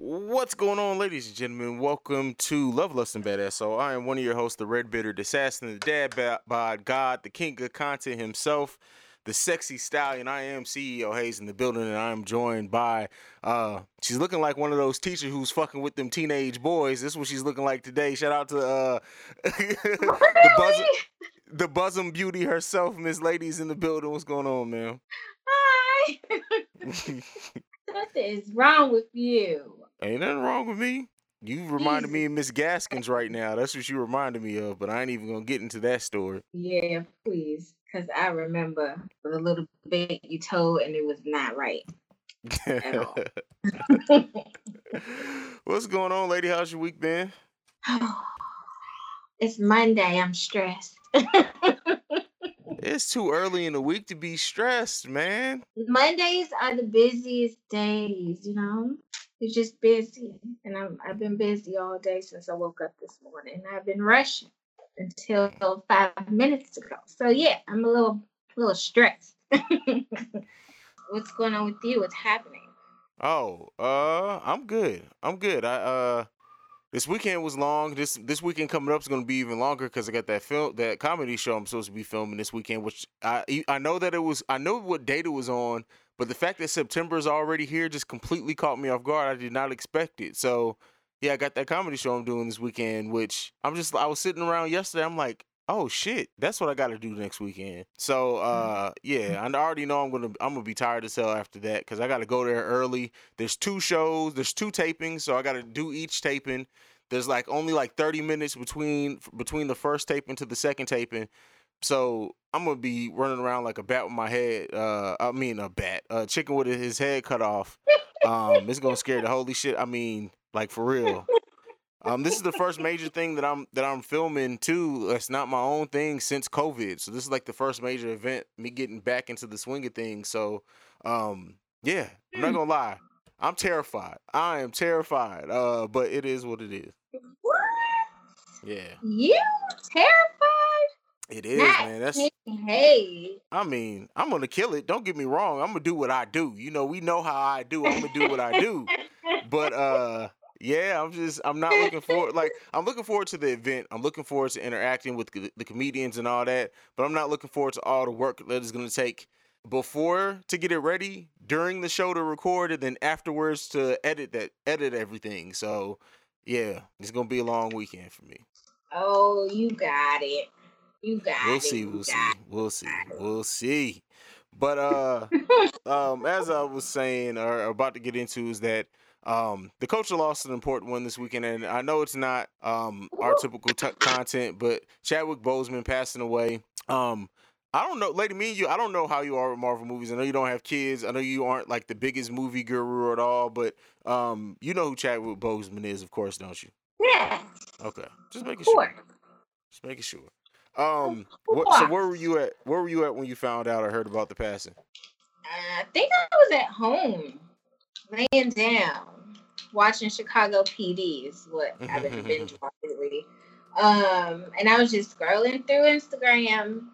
What's going on, ladies and gentlemen? Welcome to Love, Lust, and Badass. So I am one of your hosts, the Red Bitter, the Assassin, the Dad Bod God, the King of Content himself, the Sexy Stallion. I am CEO Hayes in the building, and I am joined by. uh She's looking like one of those teachers who's fucking with them teenage boys. This is what she's looking like today. Shout out to uh the bosom, the bosom beauty herself, Miss Ladies in the building. What's going on, man? Hi. what is wrong with you? Ain't nothing wrong with me. You reminded me of Miss Gaskins right now. That's what you reminded me of, but I ain't even gonna get into that story. Yeah, please. Because I remember the little bit you told and it was not right. At all. What's going on, lady? How's your week been? it's Monday. I'm stressed. It's too early in the week to be stressed, man. Mondays are the busiest days, you know? It's just busy. And I'm, I've been busy all day since I woke up this morning. I've been rushing until five minutes ago. So yeah, I'm a little little stressed. What's going on with you? What's happening? Oh, uh, I'm good. I'm good. I uh this weekend was long. This this weekend coming up is going to be even longer because I got that film, that comedy show I'm supposed to be filming this weekend. Which I I know that it was. I know what date it was on, but the fact that September is already here just completely caught me off guard. I did not expect it. So yeah, I got that comedy show I'm doing this weekend. Which I'm just. I was sitting around yesterday. I'm like, oh shit, that's what I got to do next weekend. So uh, yeah, I already know I'm gonna I'm gonna be tired as hell after that because I got to go there early. There's two shows, there's two tapings, so I got to do each taping. There's like only like 30 minutes between between the first taping to the second taping. So I'm gonna be running around like a bat with my head. Uh, I mean a bat, a chicken with his head cut off. Um, it's gonna scare the holy shit. I mean, like for real. Um, this is the first major thing that I'm that I'm filming too. It's not my own thing since COVID. So this is like the first major event, me getting back into the swing of things. So um, yeah, I'm not gonna lie. I'm terrified. I am terrified. Uh, but it is what it is. What? Yeah. You terrified? It is, not man. That's hey. I mean, I'm gonna kill it. Don't get me wrong. I'm gonna do what I do. You know, we know how I do. I'm gonna do what I do. But uh yeah, I'm just I'm not looking forward like I'm looking forward to the event. I'm looking forward to interacting with the comedians and all that, but I'm not looking forward to all the work that is going to take before to get it ready, during the show to record and then afterwards to edit that edit everything. So, yeah, it's going to be a long weekend for me. Oh, you got it. You got we'll it. See, we'll see. We'll see. We'll see. But uh um as I was saying or about to get into is that um, the culture lost an important one this weekend, and I know it's not um, our typical t- content, but Chadwick Boseman passing away. Um, I don't know, lady, me and you. I don't know how you are with Marvel movies. I know you don't have kids. I know you aren't like the biggest movie guru at all, but um, you know who Chadwick Boseman is, of course, don't you? Yeah. Okay, just making sure. Just making sure. Um, what, so where were you at? Where were you at when you found out or heard about the passing? I think I was at home laying down watching Chicago PD is what I've been binge watching lately. Um, and I was just scrolling through Instagram,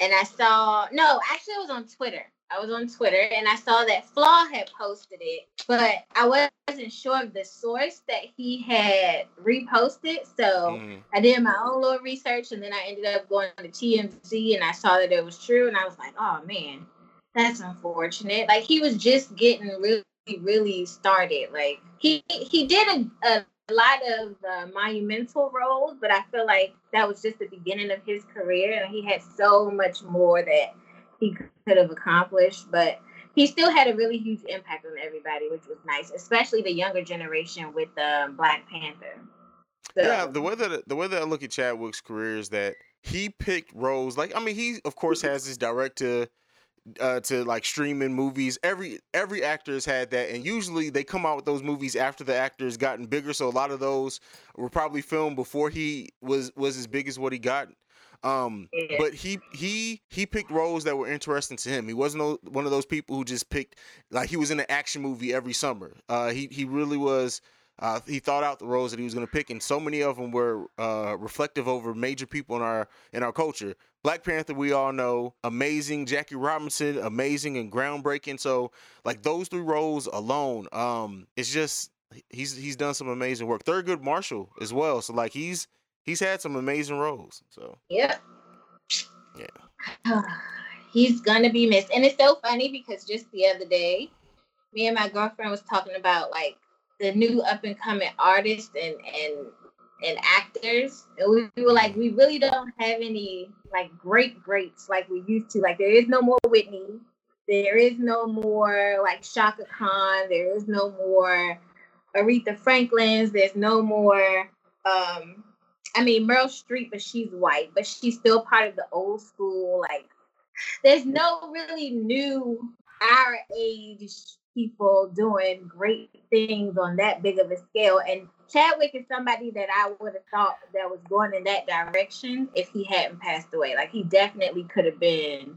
and I saw no, actually, I was on Twitter. I was on Twitter, and I saw that Flaw had posted it, but I wasn't sure of the source that he had reposted. So mm. I did my own little research, and then I ended up going to TMZ, and I saw that it was true, and I was like, oh man that's unfortunate. Like he was just getting really, really started. Like he he did a, a lot of uh, monumental roles, but I feel like that was just the beginning of his career, and he had so much more that he could have accomplished. But he still had a really huge impact on everybody, which was nice, especially the younger generation with um, Black Panther. So. Yeah, the way that the way that I look at Chadwick's career is that he picked roles like I mean he of course has his director uh, to like streaming movies. Every every actor has had that, and usually they come out with those movies after the actor has gotten bigger. So a lot of those were probably filmed before he was was as big as what he got. Um, yeah. but he he he picked roles that were interesting to him. He wasn't one of those people who just picked like he was in an action movie every summer. Uh, he he really was. Uh, he thought out the roles that he was going to pick, and so many of them were uh, reflective over major people in our in our culture. Black Panther, we all know, amazing. Jackie Robinson, amazing and groundbreaking. So, like those three roles alone, um, it's just he's he's done some amazing work. Thurgood Marshall as well. So like he's he's had some amazing roles. So Yep. yeah. He's gonna be missed. And it's so funny because just the other day, me and my girlfriend was talking about like the new up and coming artists and and and actors. And we, we were like, we really don't have any like great greats like we used to. Like there is no more Whitney. There is no more like Chaka Khan. There is no more Aretha Franklin's. There's no more um I mean Meryl Streep, but she's white, but she's still part of the old school. Like there's no really new our age people doing great things on that big of a scale. And Chadwick is somebody that I would have thought that was going in that direction if he hadn't passed away. Like he definitely could have been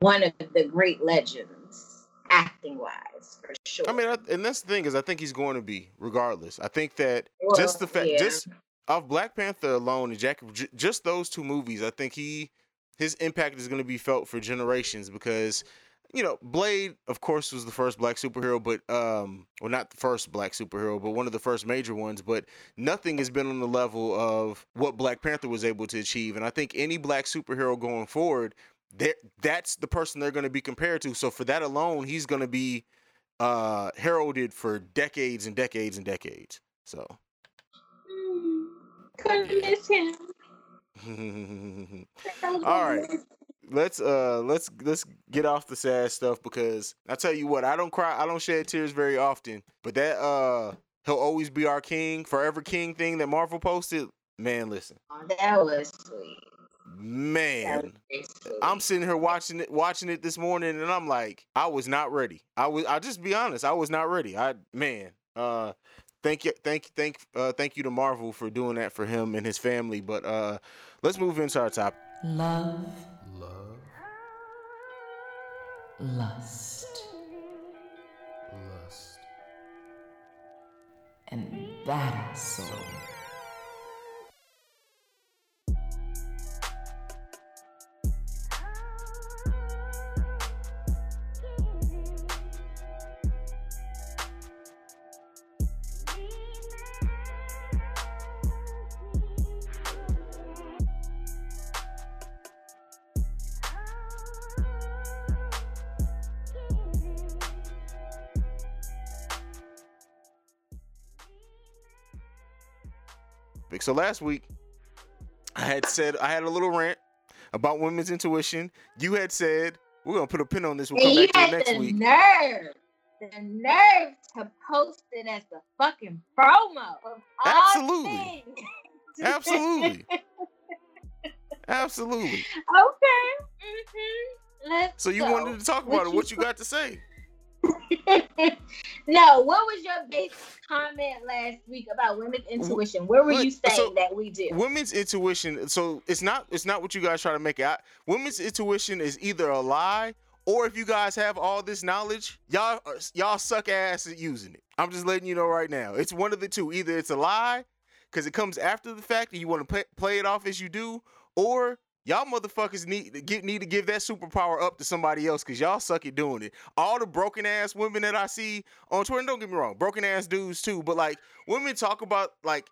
one of the great legends acting wise for sure. I mean, and that's the thing is, I think he's going to be regardless. I think that Well, just the fact, yeah. just off Black Panther alone and Jack, j- just those two movies, I think he his impact is going to be felt for generations because you know Blade, of course, was the first black superhero, but um, well, not the first black superhero, but one of the first major ones. But nothing has been on the level of what Black Panther was able to achieve, and I think any black superhero going forward. That that's the person they're going to be compared to. So for that alone, he's going to be uh heralded for decades and decades and decades. So couldn't miss him. All right. let's uh let's let's get off the sad stuff because I tell you what, I don't cry, I don't shed tears very often, but that uh he'll always be our king, forever king thing that Marvel posted, man, listen. That was sweet. That was Man, sweet. I'm sitting here watching it watching it this morning and I'm like, I was not ready. I was I just be honest, I was not ready. I man, uh thank you thank thank uh thank you to Marvel for doing that for him and his family, but uh let's move into our topic. Love, Love, lust, lust, and battle soul. So last week, I had said I had a little rant about women's intuition. You had said we're gonna put a pin on this. We'll And come back to it next the week. nerve, the nerve to post it as the fucking promo. Of all Absolutely. things. Absolutely, absolutely. okay. hmm Let's So you go. wanted to talk What about it. you What you got to say? no, what was your basic comment last week about women's intuition? Where were you saying so that we do? Women's intuition. So it's not. It's not what you guys try to make it. out. Women's intuition is either a lie or if you guys have all this knowledge, y'all uh, y'all suck ass at using it. I'm just letting you know right now. It's one of the two. Either it's a lie because it comes after the fact and you want to play, play it off as you do, or y'all motherfuckers need to get need to give that superpower up to somebody else because y'all suck at doing it. All the broken ass women that I see on Twitter, don't get me wrong, broken ass dudes too, but like women talk about like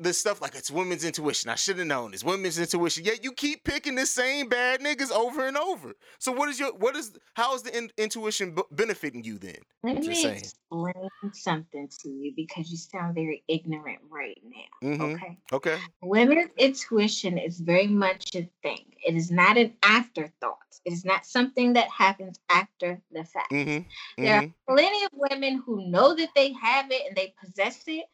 this stuff like it's women's intuition. I should have known it's women's intuition. Yet you keep picking the same bad niggas over and over. So what is your what is how is the in, intuition b- benefiting you then? Let Just me saying. explain something to you because you sound very ignorant right now. Mm-hmm. Okay. Okay. Women's intuition is very much a thing. It is not an afterthought. It is not something that happens after the fact. Mm-hmm. There are plenty of women who know that they have it and they possess it,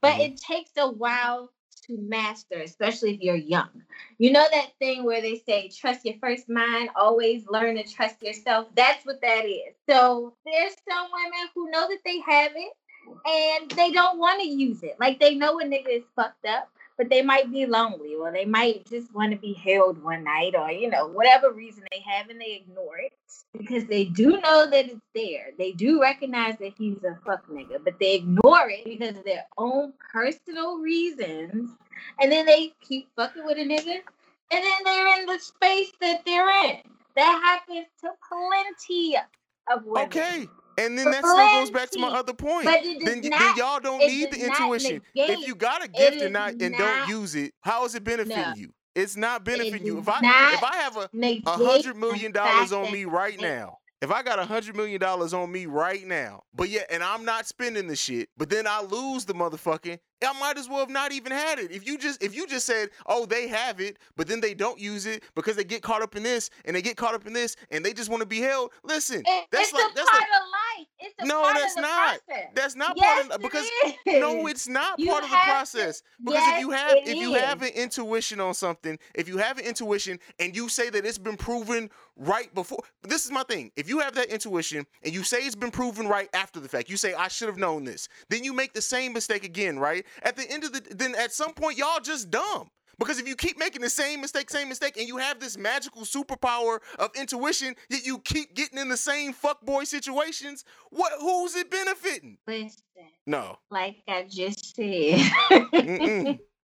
but Mhm. it takes a while to master, especially if you're young. You know that thing where they say, trust your first mind, always learn to trust yourself? That's what that is. So there's some women who know that they have it and they don't want to use it. Like they know a nigga is fucked up, but they might be lonely or they might just want to be held one night or, you know, whatever reason they have and they ignore it because they do know that it's there. They do recognize that he's a fuck nigga, but they ignore it because of their own personal reasons. And then they keep fucking with a nigga. And then they're in the space that they're in. That happens to plenty of women. Okay. And then that still goes back to my other point. But it does Then, y- then y'all don't need the not intuition. If you got a gift and not and don't use it, how is it benefiting No. you? It's not benefiting you. If I if I have a hundred dollars on me right now. If I got a hundred million dollars on me right now, but yeah, and I'm not spending the shit, but then I lose the motherfucking, I might as well have not even had it. If you just if you just said, oh, they have it, but then they don't use it because they get caught up in this and they get caught up in this and they just want to be held. Listen, that's it's like a that's like of. It's a No, part that's of the not. process. that's not yes, part of because it is. no, it's not You part of the have to- process. Because if you have if you have an intuition on something, if you have an intuition and you say that it's been proven right before this is my thing. If you have that intuition and you say it's been proven right after the fact, you say I should have known this. Then you make the same mistake again, right? At the end of the then at some point y'all just dumb. Because if you keep making the same mistake, same mistake, and you have this magical superpower of intuition, yet you keep getting in the same fuckboy situations, what who's it benefiting? Listen, No. like I just said,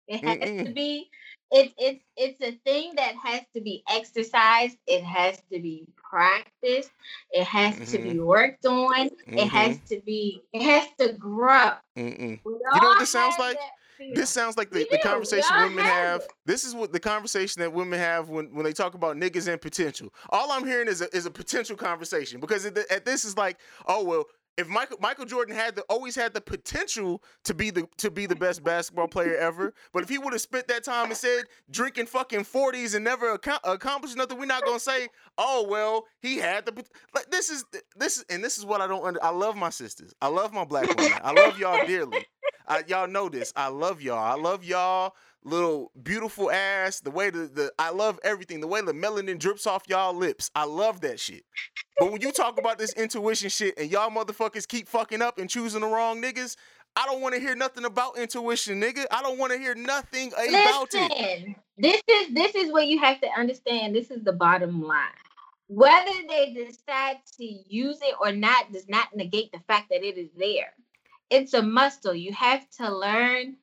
it has to Mm-mm. be. It's it's it's a thing that has to be exercised. It has to be practiced. It has to Mm-hmm. be worked on. It has to be. It has to grow. We know what this sounds like? that. This sounds like the, the conversation women have have. This is what the conversation that women have when, when they talk about niggas and potential. All I'm hearing is a, is a potential conversation because at this is like, oh well, if Michael Michael Jordan had the always had the potential to be the to be the best basketball player ever, but if he would have spent that time and said drinking fucking forties and never accom- accomplished nothing, we're not gonna say, oh well, he had the. Like this is this is and this is what I don't. Under, I love my sisters. I love my black women. I love y'all dearly. I, y'all know this. I love y'all. I love y'all little beautiful ass. The way the, the I love everything. The way the melanin drips off y'all lips. I love that shit. But when you talk about this intuition shit and y'all motherfuckers keep fucking up and choosing the wrong niggas, I don't want to hear nothing about intuition, nigga. I don't want to hear nothing about it. Listen, this is this is what you have to understand. This is the bottom line. Whether they decide to use it or not does not negate the fact that it is there. It's a muscle. You have to learn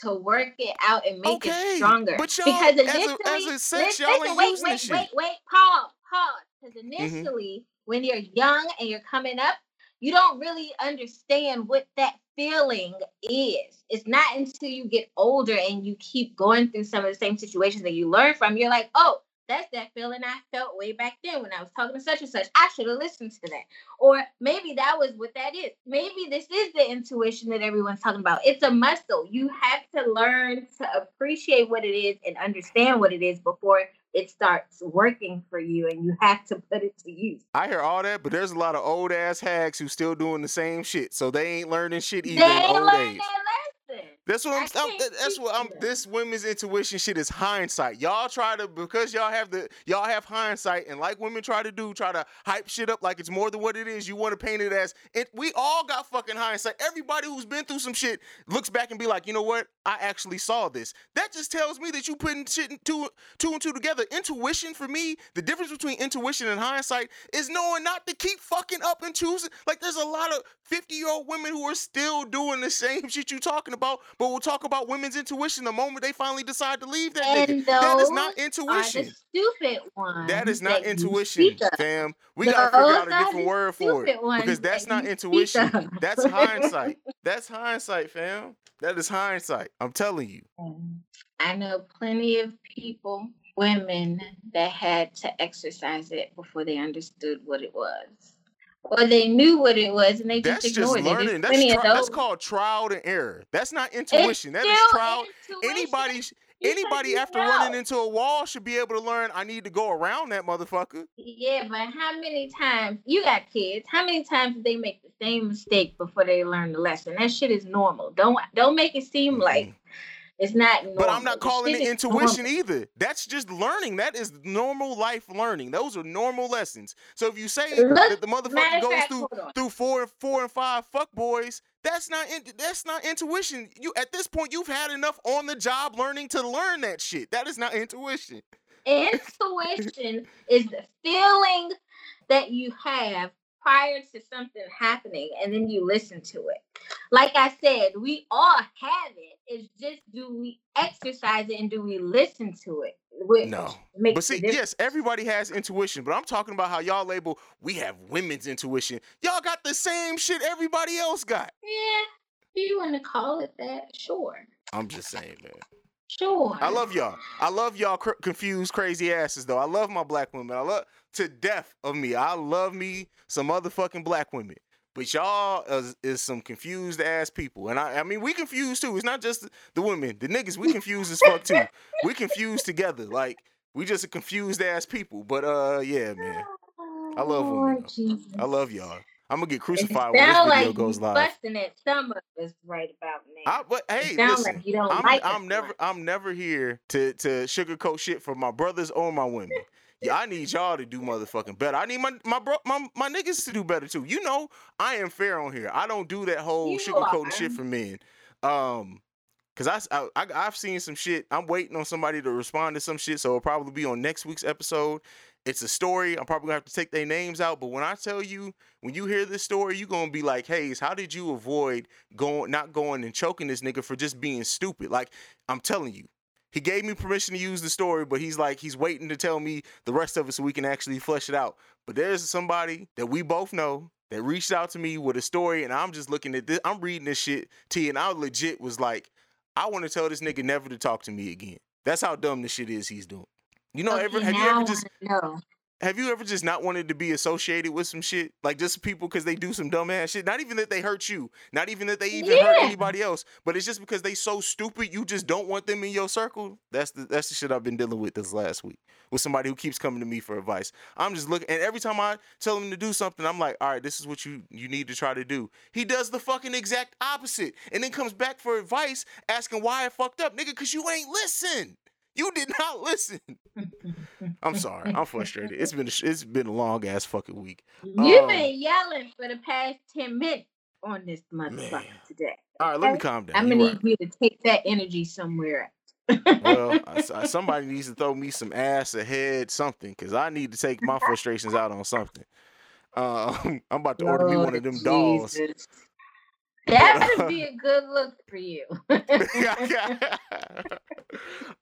to work it out and make Okay, it stronger. but y'all, because as a- initially, as a sex, listen, y'all listen, ain't wait, wait, shit. wait, wait, pause, pause. Because Mm-hmm. initially, when you're young and you're coming up, you don't really understand what that feeling is. It's not until you get older and you keep going through some of the same situations that you learn from, you're like, oh, that's that feeling I felt way back then when I was talking to such and such. I should have listened to that. Or maybe that was what that is. Maybe this is the intuition that everyone's talking about. It's a muscle. You have to learn to appreciate what it is and understand what it is before it starts working for you and you have to put it to use. I hear all that, but there's a lot of old ass hags who still doing the same shit, so they ain't learning shit either They in ain't old learned age. that lesson. That's what I'm. I'm that's what I'm. This women's intuition shit is hindsight. Y'all try to because y'all have the y'all have hindsight, and like women try to do, try to hype shit up like it's more than what it is. You want to paint it as it. We all got fucking hindsight. Everybody who's been through some shit looks back and be like, you know what? I actually saw this. That just tells me that you putting shit two two and two together. Intuition for me, the difference between intuition and hindsight is knowing not to keep fucking up and choosing. Like there's a lot of 50 year old women who are still doing the same shit you talking about, but we'll talk about women's intuition the moment they finally decide to leave that nigga. That is those not Are the intuition. stupid ones. That is not that intuition, fam. We gotta figure out a different word for it because that's that not intuition. That's hindsight. That's hindsight, fam. That is hindsight. I'm telling you. Mm. I know plenty of people, women, that had to exercise it before they understood what it was. Or they knew what it was and they just That's ignored it. learning. There's That's tri- of that's called trial and error. That's not It's intuition. That is trial. intuition Anybody, anybody after running into a wall should be able to learn. I need to go around that motherfucker. Yeah, but how many times you got kids? How many times did they make the same mistake before they learn the lesson? That shit is normal. Don't don't make it seem like it's not normal. But I'm not calling it intuition normal. either. That's just learning. That is normal life learning. Those are normal lessons. So if you say that the motherfucker goes fact, through through four and four and five fuck boys, that's not in, that's not intuition. You at this point you've had enough on the job learning to learn that shit. That is not intuition. Intuition is the feeling that you have prior to something happening and then you listen to it. Like I said, we all have it. It's just do we exercise it and do we listen to it? which No. But see, yes, everybody has intuition, but I'm talking about how y'all label we have women's intuition. Y'all got the same shit everybody else got. Yeah, if you want to call it that, sure, I'm just saying, man. Sure. I love y'all. I love y'all cr- confused, crazy asses, though. I love my black women. I love to death of me. I love me some motherfucking black women. But y'all is, is some confused ass people. And I, I mean, we confused too. It's not just the women. The niggas, we confused as fuck too. We confused together. Like, we just a confused ass people. But uh yeah, man. I love women, though. Jesus. I love y'all. I'm gonna get crucified when this video like goes live. busting at some of us right about now. I, but hey, listen, like I'm, like I'm never much. I'm never here to to sugarcoat shit for my brothers or my women. Yeah, I need y'all to do motherfucking better. I need my my bro my, my niggas to do better too. You know, I am fair on here. I don't do that whole You sugarcoating are. shit for men. Um Cause I, I I've seen some shit. I'm waiting on somebody to respond to some shit, so it'll probably be on next week's episode. It's a story. I'm probably gonna have to take their names out. But when I tell you, when you hear this story, you're gonna be like, Hayes, how did you avoid going not going and choking this nigga for just being stupid? Like, I'm telling you. He gave me permission to use the story, but he's like, he's waiting to tell me the rest of it so we can actually flesh it out. But there's somebody that we both know that reached out to me with a story, and I'm just looking at this. I'm reading this shit, T, and I legit was like, I want to tell this nigga never to talk to me again. That's how dumb this shit is he's doing. You know, ever have you ever just know. Have you ever just not wanted to be associated with some shit? Like just people because they do some dumbass shit. Not even that they hurt you. Not even that they even hurt anybody else. But it's just because they so stupid you just don't want them in your circle. That's the that's the shit I've been dealing with this last week. With somebody who keeps coming to me for advice. I'm just looking and every time I tell him to do something, I'm like, all right, this is what you you need to try to do. He does the fucking exact opposite. And then comes back for advice asking why I fucked up. Nigga, cause you ain't listen. You did not listen. I'm sorry. I'm frustrated. It's been a, it's been a long ass fucking week. You've Um, been yelling for the past 10 minutes on this motherfucker today. All right, let me calm down. I'm gonna need you to take that energy somewhere. Well, I I- somebody needs to throw me some ass ahead, something, because I need to take my frustrations out on something. Um, I'm about to order me one of them dolls. That would be a good look for you.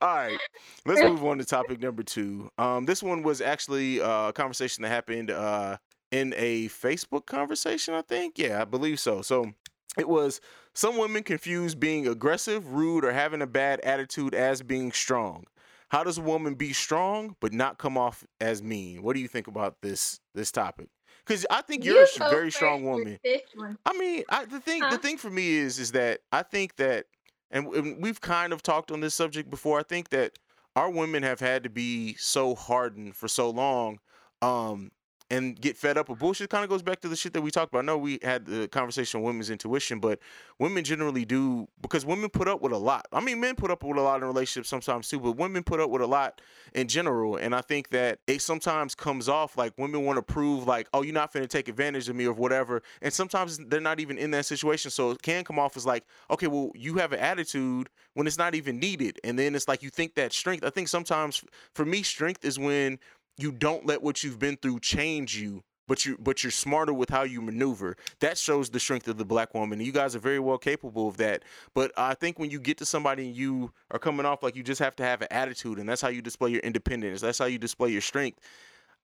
All right, let's move on to topic number two. Um, this one was actually uh, a conversation that happened uh, in a Facebook conversation, I think. Yeah, I believe so. So it was some women confuse being aggressive, rude, or having a bad attitude as being strong. How does a woman be strong but not come off as mean? What do you think about this this topic? Because I think you're You a very strong woman. I mean, I, the thing the thing for me is is that I think that, and, and we've kind of talked on this subject before. I think that our women have had to be so hardened for so long, um, and get fed up with bullshit. Kind of goes back to the shit that we talked about. I know we had the conversation on women's intuition, but women generally do because women put up with a lot. I mean, men put up with a lot in relationships sometimes too, but women put up with a lot in general. And I think that it sometimes comes off like women want to prove like, oh, you're not finna take advantage of me or whatever. And sometimes they're not even in that situation. So it can come off as like, okay, well, you have an attitude when it's not even needed. And then it's like you think that strength. I think sometimes for me, strength is when you don't let what you've been through change you. But you, but you're smarter with how you maneuver. That shows the strength of the black woman. You guys are very well capable of that. But I think when you get to somebody and you are coming off like you just have to have an attitude, and that's how you display your independence. That's how you display your strength.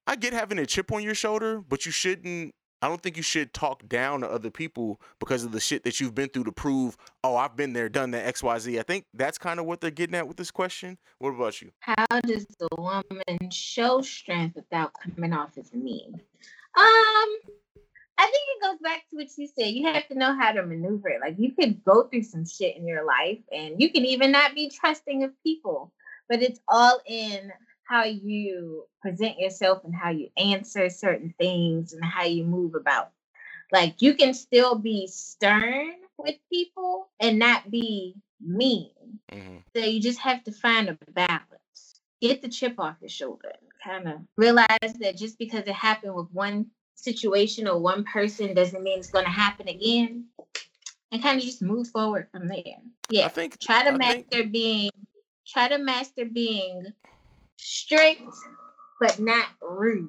I get having a chip on your shoulder, but you shouldn't. I don't think you should talk down to other people because of the shit that you've been through to prove, oh, I've been there, done that, X, Y, Z. I think that's kind of what they're getting at with this question. What about you? How does the woman show strength without coming off as mean? Um, I think it goes back to what you said. You have to know how to maneuver it. Like you could go through some shit in your life, and you can even not be trusting of people. But it's all in how you present yourself and how you answer certain things and how you move about. Like you can still be stern with people and not be mean. Mm-hmm. So you just have to find a balance. Get the chip off your shoulder kind of realize that just because it happened with one situation or one person doesn't mean it's going to happen again. And kind of just move forward from there. Yeah. I think Try to I master think- being try to master being strict but not rude.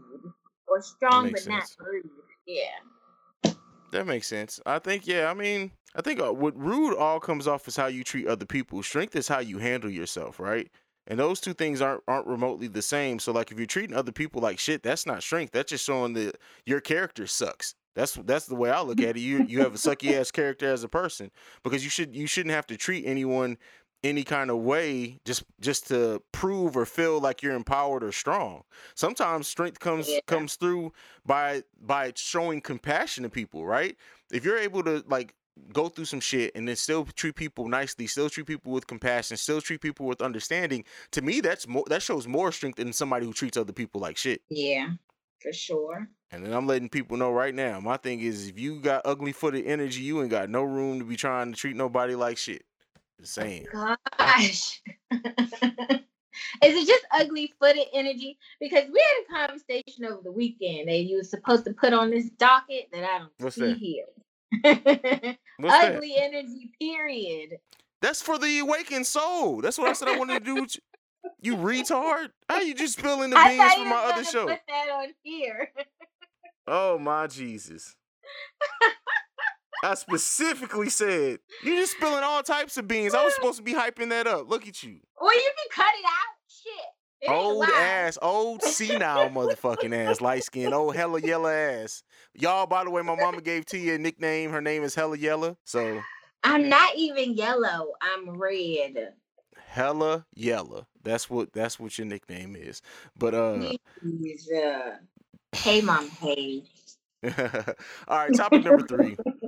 Or strong but makes not rude. Yeah. That makes sense. I think, yeah, I mean, I think uh, what rude all comes off is how you treat other people. Strength is how you handle yourself, right? And those two things aren't aren't remotely the same. So like if you're treating other people like shit, that's not strength. That's just showing that your character sucks. That's that's the way I look at it. You you have a sucky ass character as a person because you should you shouldn't have to treat anyone any kind of way just just to prove or feel like you're empowered or strong. Sometimes strength comes Yeah. comes through by by showing compassion to people, right? If you're able to like go through some shit and then still treat people nicely, still treat people with compassion, still treat people with understanding, to me that's more that shows more strength than somebody who treats other people like shit. Yeah, for sure. And then I'm letting people know right now. My thing is, if you got ugly footed energy, you ain't got no room to be trying to treat nobody like shit. Just saying. Gosh. Is it just ugly footed energy? Because we had a conversation over the weekend that you were supposed to put on this docket that I don't What's see that? here. What's that? ugly energy, period. That's for the awakened soul. That's what I said I wanted to do. With you. you retard. How you just spilling the beans from my other show? put that on here. Oh my Jesus. I specifically said you just spilling all types of beans. I was supposed to be hyping that up. Look at you. Well, you can cut it out. Shit. It Old ass, old senile motherfucking ass, light skin, old hella yellow ass. Y'all, by the way, my mama gave Tia a nickname. Her name is Hella Yella. So I'm not even yellow. I'm red. Hella Yella. That's what that's what your nickname is. But uh Please, uh, hey, mom, hey. all right, topic number three.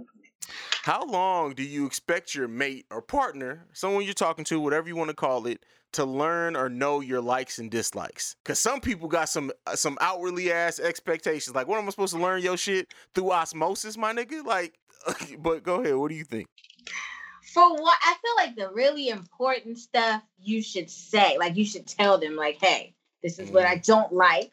How long do you expect your mate or partner, someone you're talking to, whatever you want to call it, to learn or know your likes and dislikes? Because some people got some uh, some outwardly ass expectations. Like, what am I supposed to learn your shit through osmosis, my nigga? Like, but go ahead. What do you think? For what I feel like the really important stuff you should say, like you should tell them, like, hey, this is what I don't like.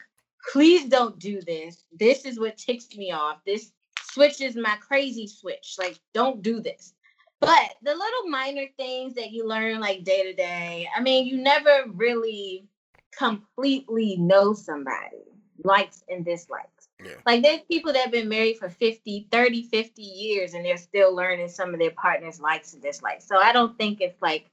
Please don't do this. This is what ticks me off. This switches my crazy switch. Like, don't do this. But the little minor things that you learn like day to day, I mean, you never really completely know somebody likes and dislikes. Yeah. Like there's people that have been married for 50, 30, 50 years and they're still learning some of their partner's likes and dislikes. So I don't think it's like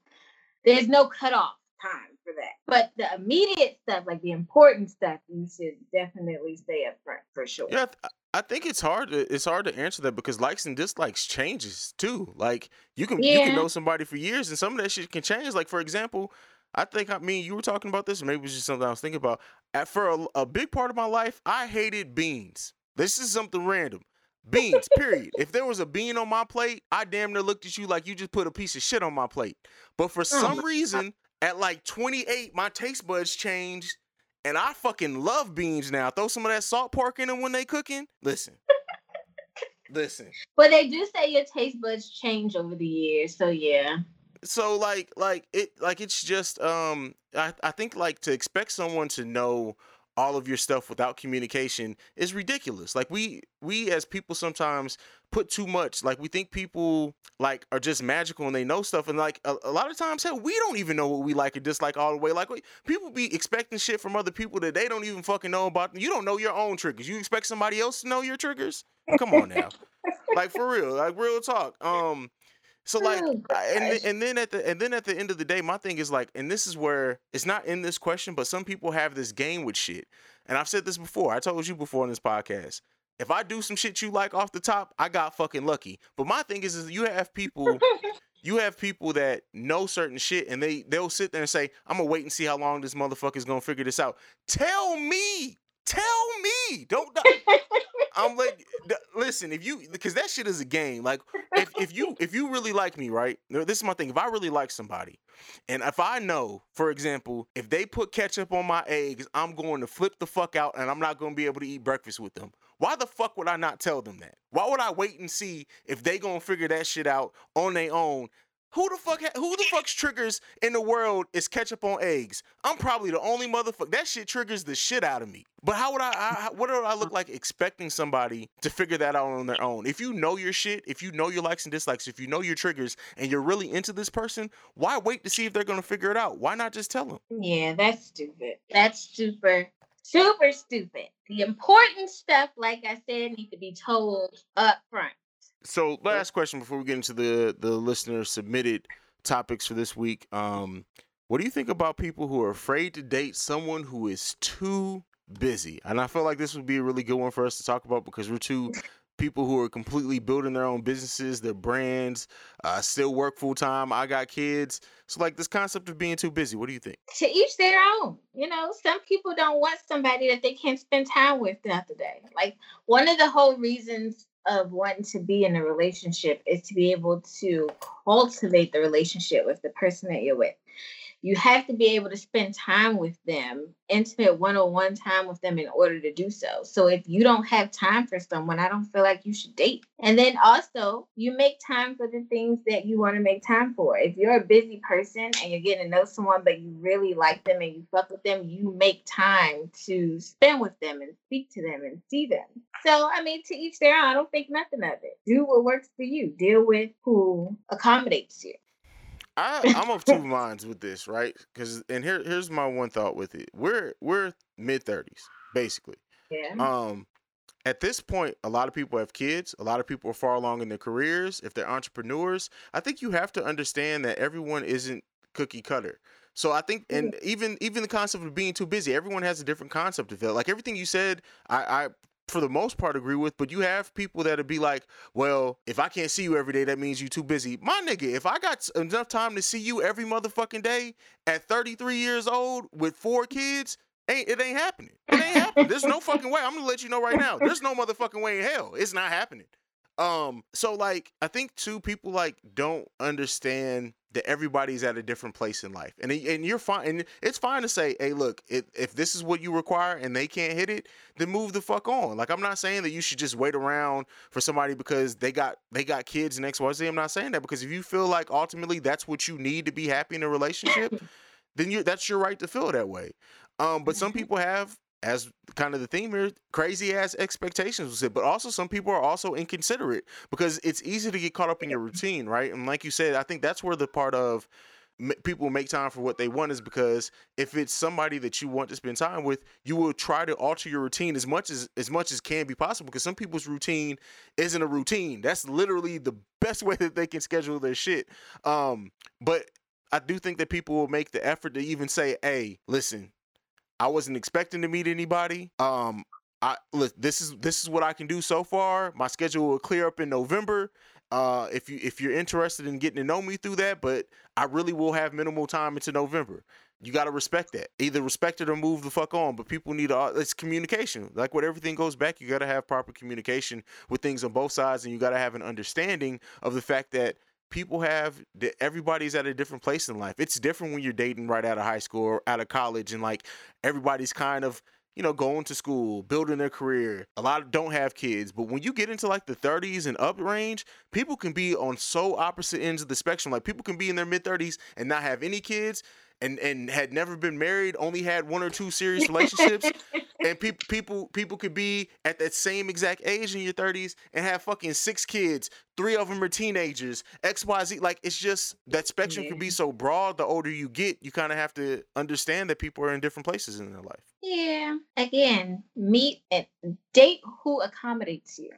there's no cutoff time for that. But the immediate stuff, like the important stuff, you should definitely stay up front for sure. Yeah, I, think it's hard. To, it's hard to answer that because likes and dislikes changes too. Like you can you can know somebody for years, and some of that shit can change. Like for example, I think I mean you were talking about this, or maybe it was just something I was thinking about. At, for a, a big part of my life, I hated beans. This is something random. Beans, period. if there was a bean on my plate, I damn near looked at you like you just put a piece of shit on my plate. But for oh some reason, at like 28, my taste buds changed and I fucking love beans now. Throw some of that salt pork in them when they cooking. Listen. Listen. But they do say your taste buds change over the years. So yeah. So like like it like it's just um I, I think like to expect someone to know all of your stuff without communication is ridiculous. Like we we as people sometimes put too much. Like we think people like are just magical and they know stuff. And like a, a lot of times, hell, we don't even know what we like or dislike all the way. Like we, people be expecting shit from other people that they don't even fucking know about. You don't know your own triggers. You expect somebody else to know your triggers? Come on now. like for real. Like real talk. Um. So like, Oh, and and then at the and then at the end of the day, my thing is like, and this is where it's not in this question, but some people have this game with shit. And I've said this before. I told you before in this podcast. If I do some shit you like off the top, I got fucking lucky. But my thing is, is you have people, you have people that know certain shit, and they they'll sit there and say, "I'm gonna wait and see how long this motherfucker's gonna figure this out." Tell me, tell me. Don't. I'm like, listen, if you because that shit is a game. Like, if, if you if you really like me, right? This is my thing. If I really like somebody, and if I know, for example, if they put ketchup on my eggs, I'm going to flip the fuck out, and I'm not going to be able to eat breakfast with them. Why the fuck would I not tell them that? Why would I wait and see if they gonna figure that shit out on their own? Who the fuck? Ha- who the fuck's triggers in the world is ketchup on eggs? I'm probably the only motherfucker. That shit triggers the shit out of me. But how would I? I what would I look like expecting somebody to figure that out on their own? If you know your shit, if you know your likes and dislikes, if you know your triggers, and you're really into this person, why wait to see if they're gonna figure it out? Why not just tell them? Yeah, that's stupid. That's super, super stupid. The important stuff, like I said, need to be told up front. So last question before we get into the the listener submitted topics for this week. Um, What do you think about people who are afraid to date someone who is too busy? And I feel like this would be a really good one for us to talk about because we're two people who are completely building their own businesses, their brands, uh, still work full time. I got kids. So, like this concept of being too busy, what do you think? To each their own. You know, some people don't want somebody that they can't spend time with throughout the day. Like one of the whole reasons of wanting to be in a relationship is to be able to cultivate the relationship with the person that you're with you have to be able to spend time with them, intimate one on one time with them in order to do so. So if you don't have time for someone, I don't feel like you should date. And then also, you make time for the things that you want to make time for. If you're a busy person and you're getting to know someone, but you really like them and you fuck with them, you make time to spend with them and speak to them and see them. So, I mean, to each their own. I don't think nothing of it. Do what works for you, deal with who accommodates you. I, I'm of two minds with this, right? Because and here here's my one thought with it. We're we're mid thirties, basically. Yeah. Um, at this point, a lot of people have kids. A lot of people are far along in their careers. If they're entrepreneurs, I think you have to understand that everyone isn't cookie cutter. So I think, and even even the concept of being too busy, everyone has a different concept of it. Like everything you said, I, I for the most part agree with, but you have people that'll be like, well, if I can't see you every day, that means you too busy. My nigga, if I got enough time to see you every motherfucking day at 33 years old with four kids, ain't it ain't happening. It ain't happening. There's no fucking way. I'm gonna let you know right now. There's no motherfucking way in hell. It's not happening. Um, so like I think two people like don't understand that everybody's at a different place in life, and and you're fine. And it's fine to say, hey, look, if if this is what you require and they can't hit it, then move the fuck on. Like I'm not saying that you should just wait around for somebody because they got they got kids and X Y Z. I'm not saying that because if you feel like ultimately that's what you need to be happy in a relationship, then you that's your right to feel that way. Um, but some people have as kind of the theme here, crazy ass expectations was it. But also, some people are also inconsiderate because it's easy to get caught up in your routine, right? And like you said, I think that's where the part of people make time for what they want is because if it's somebody that you want to spend time with, you will try to alter your routine as much as as much as can be possible. Because some people's routine isn't a routine. That's literally the best way that they can schedule their shit. Um, but I do think that people will make the effort to even say, "Hey, listen, I wasn't expecting to meet anybody. Um, I look, this is this is what I can do so far. My schedule will clear up in November. Uh, if you if you're interested in getting to know me through that, but I really will have minimal time into November. You got to respect that. Either respect it or move the fuck on. But people need to. It's communication. Like when everything goes back, you got to have proper communication with things on both sides, and you got to have an understanding of the fact that people have everybody's at a different place in life. It's different when you're dating right out of high school or out of college and like everybody's kind of you know going to school, building their career. A lot don't have kids, but when you get into like the 30s and up range, people can be on so opposite ends of the spectrum. Like people can be in their mid 30s and not have any kids and and had never been married, only had one or two serious relationships, and people people people could be at that same exact age in your 30s and have fucking six kids, three of them are teenagers, XYZ like it's just that spectrum yeah. can be so broad the older you get, you kind of have to understand that people are in different places in their life. Yeah. Again, meet and date who accommodates you.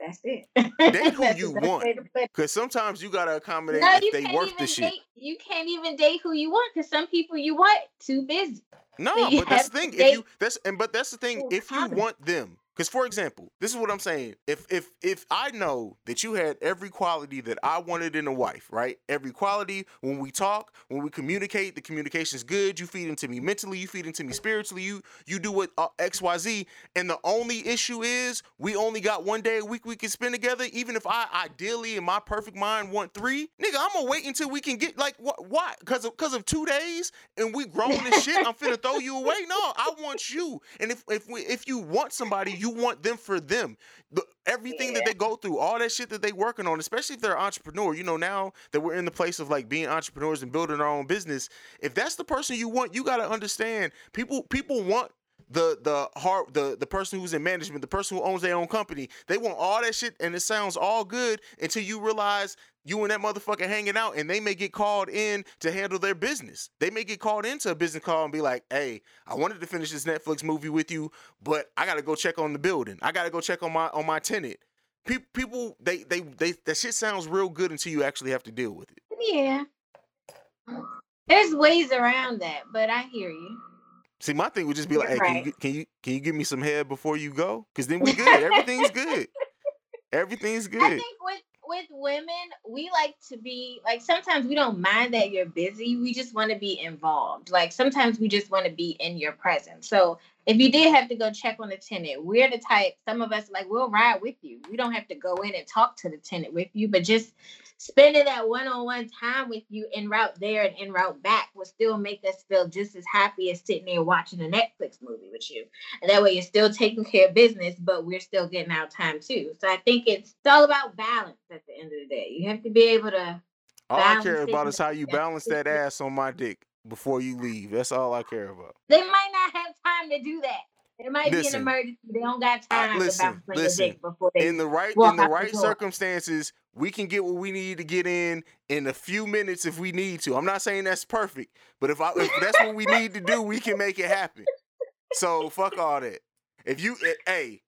That's it. Date who you want. Because sometimes you gotta accommodate no, if they worth the shit. you can't even date who you want because some people you want too busy. No, so but that's the thing. If you that's and but that's the thing. If you want them, because for example, this is what I'm saying. If if if I know that you had every quality that I wanted in a wife, right? Every quality when we talk, when we communicate, the communication's good. You feed into me mentally, you feed into me spiritually. You you do what uh, X Y Z. And the only issue is we only got one day a week we can spend together. Even if I ideally in my perfect mind want three, nigga, I'm gonna wait until we can get like what? Why? Because of because of two days and we grown this shit. I'm finna throw you away. No, I want you. And if if we, if you want somebody, you you want them for them. The, everything yeah. that they go through, all that shit that they working on, especially if they're an entrepreneur. You know, now that we're in the place of like being entrepreneurs and building our own business, if that's the person you want, you got to understand people. People want the the heart the the person who's in management, the person who owns their own company. They want all that shit, and it sounds all good until you realize you and that motherfucker hanging out, and they may get called in to handle their business. They may get called into a business call and be like, "Hey, I wanted to finish this Netflix movie with you, but I got to go check on the building. I got to go check on my on my tenant." People, people, they, they, they, that shit sounds real good until you actually have to deal with it. Yeah. There's ways around that, but I hear you. See, my thing would just be like, You're can you, can you can you give me some head before you go? Because then we good. Everything's good. Everything's good. I think with with women, we like to be like sometimes we don't mind that you're busy. We just want to be involved. Like sometimes we just want to be in your presence. So if you did have to go check on the tenant, we're the type. Some of us like we'll ride with you. We don't have to go in and talk to the tenant with you, but just spending that one-on-one time with you en route there and en route back will still make us feel just as happy as sitting there watching a Netflix movie with you. And that way you're still taking care of business, but we're still getting our time too. So I think it's, it's all about balance at the end of the day. You have to be able to All I care about is how you balance that ass on my dick before you leave. That's all I care about. they might not have time to do that. It might Listen. be an emergency. They don't got I- time listen, to balance on your listen. before they In the right in the out the right circumstances, we can get what we need to get in in a few minutes if we need to. I'm not saying that's perfect, but if I if that's what we need to do, we can make it happen. So fuck all that. If you eh, hey,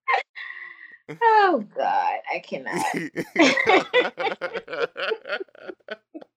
Oh God, I cannot.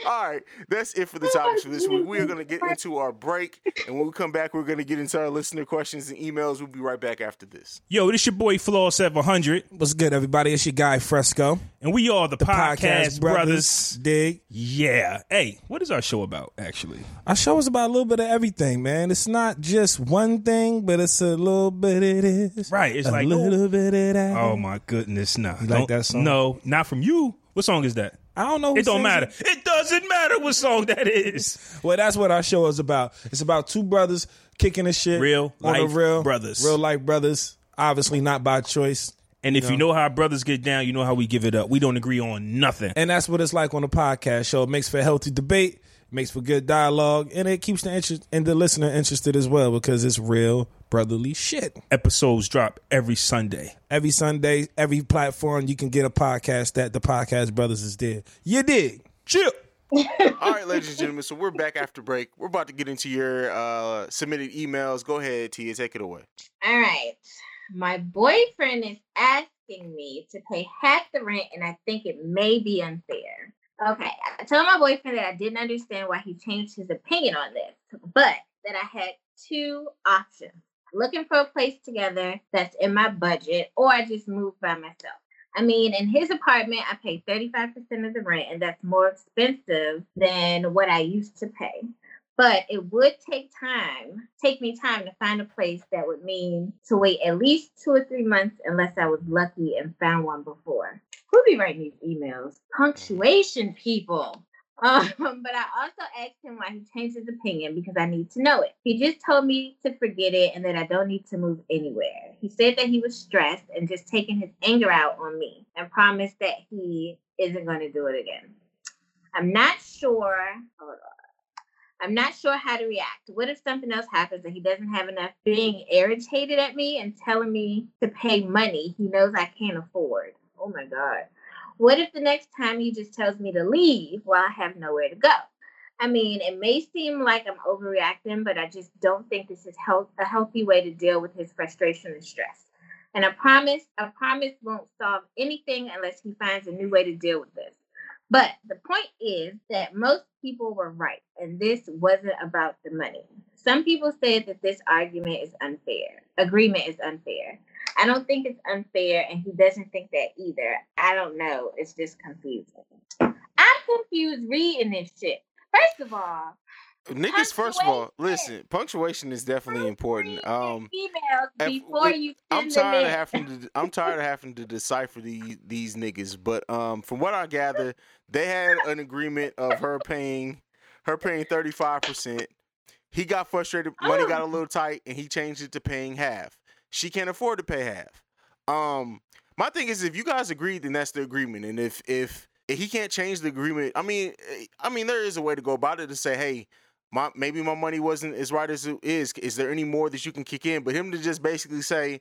All right, that's it for the oh topics for this week. We are going to get into our break, and when we come back, we're going to get into our listener questions and emails. We'll be right back after this. Yo, this your boy Flaw 700, What's good, everybody? It's your guy Fresco, and we are the, Podcast, Brothers. Dig. Yeah. Hey, what is our show about, actually? Our show is about a little bit of everything, man. It's not just one thing, but it's a little bit of it is. Right, it's a like, little oh. bit of that. Oh, my goodness. Nah. You like that song? No, not from you. What song is that? I don't know. It don't matter. It doesn't matter what song that is. Well, that's what our show is about. It's about two brothers kicking the shit. Real on the life real brothers. Real life brothers. Obviously not by choice. And if you know how brothers get down, you know how we give it up. We don't agree on nothing. And that's what it's like on the podcast show. It makes for healthy debate, makes for good dialogue, and it keeps the interest and the listener interested as well because it's real brotherly shit. Episodes drop every Sunday. Every Sunday, every platform you can get a podcast that the podcast brothers is there. You dig? Chill. All right, ladies and gentlemen, so we're back after break. We're about to get into your uh, submitted emails. Go ahead, Tia, take it away. All right. My boyfriend is asking me to pay half the rent, and I think it may be unfair. Okay. I told my boyfriend that I didn't understand why he changed his opinion on this, but that I had two options looking for a place together that's in my budget, or I just move by myself. I mean, in his apartment, I pay 35% of the rent, and that's more expensive than what I used to pay. But it would take time take me time to find a place that would mean to wait at least two or three months unless i was lucky and found one before. Who be writing these emails? Punctuation people um, but i also asked him why he changed his opinion because i need to know it he just told me to forget it and that i don't need to move anywhere he said that he was stressed and just taking his anger out on me and promised that he isn't going to do it again i'm not sure hold on I'm not sure how to react. What if something else happens and he doesn't have enough being irritated at me and telling me to pay money he knows I can't afford? Oh my God. What if the next time he just tells me to leave while I have nowhere to go? I mean, it may seem like I'm overreacting, but I just don't think this is health- a healthy way to deal with his frustration and stress. And I promise, a promise won't solve anything unless he finds a new way to deal with this. But the point is that most people were right, and this wasn't about the money. Some people said that this argument is unfair. Agreement is unfair. I don't think it's unfair, and he doesn't think that either. I don't know. It's just confusing. I'm confused reading this shit. First of all, Niggas, first of all, listen, punctuation is definitely important. Um, emails before you I'm tired of having to. I'm tired of having to decipher these these niggas. But um, from what I gather, they had an agreement of her paying her paying 35 percent. He got frustrated. Money got a little tight, and he changed it to paying half. She can't afford to pay half. Um, my thing is, if you guys agree, then that's the agreement. And if if, if he can't change the agreement, I mean, I mean, there is a way to go about it to say, hey, my maybe my money wasn't as right as it is. Is there any more that you can kick in? But him to just basically say,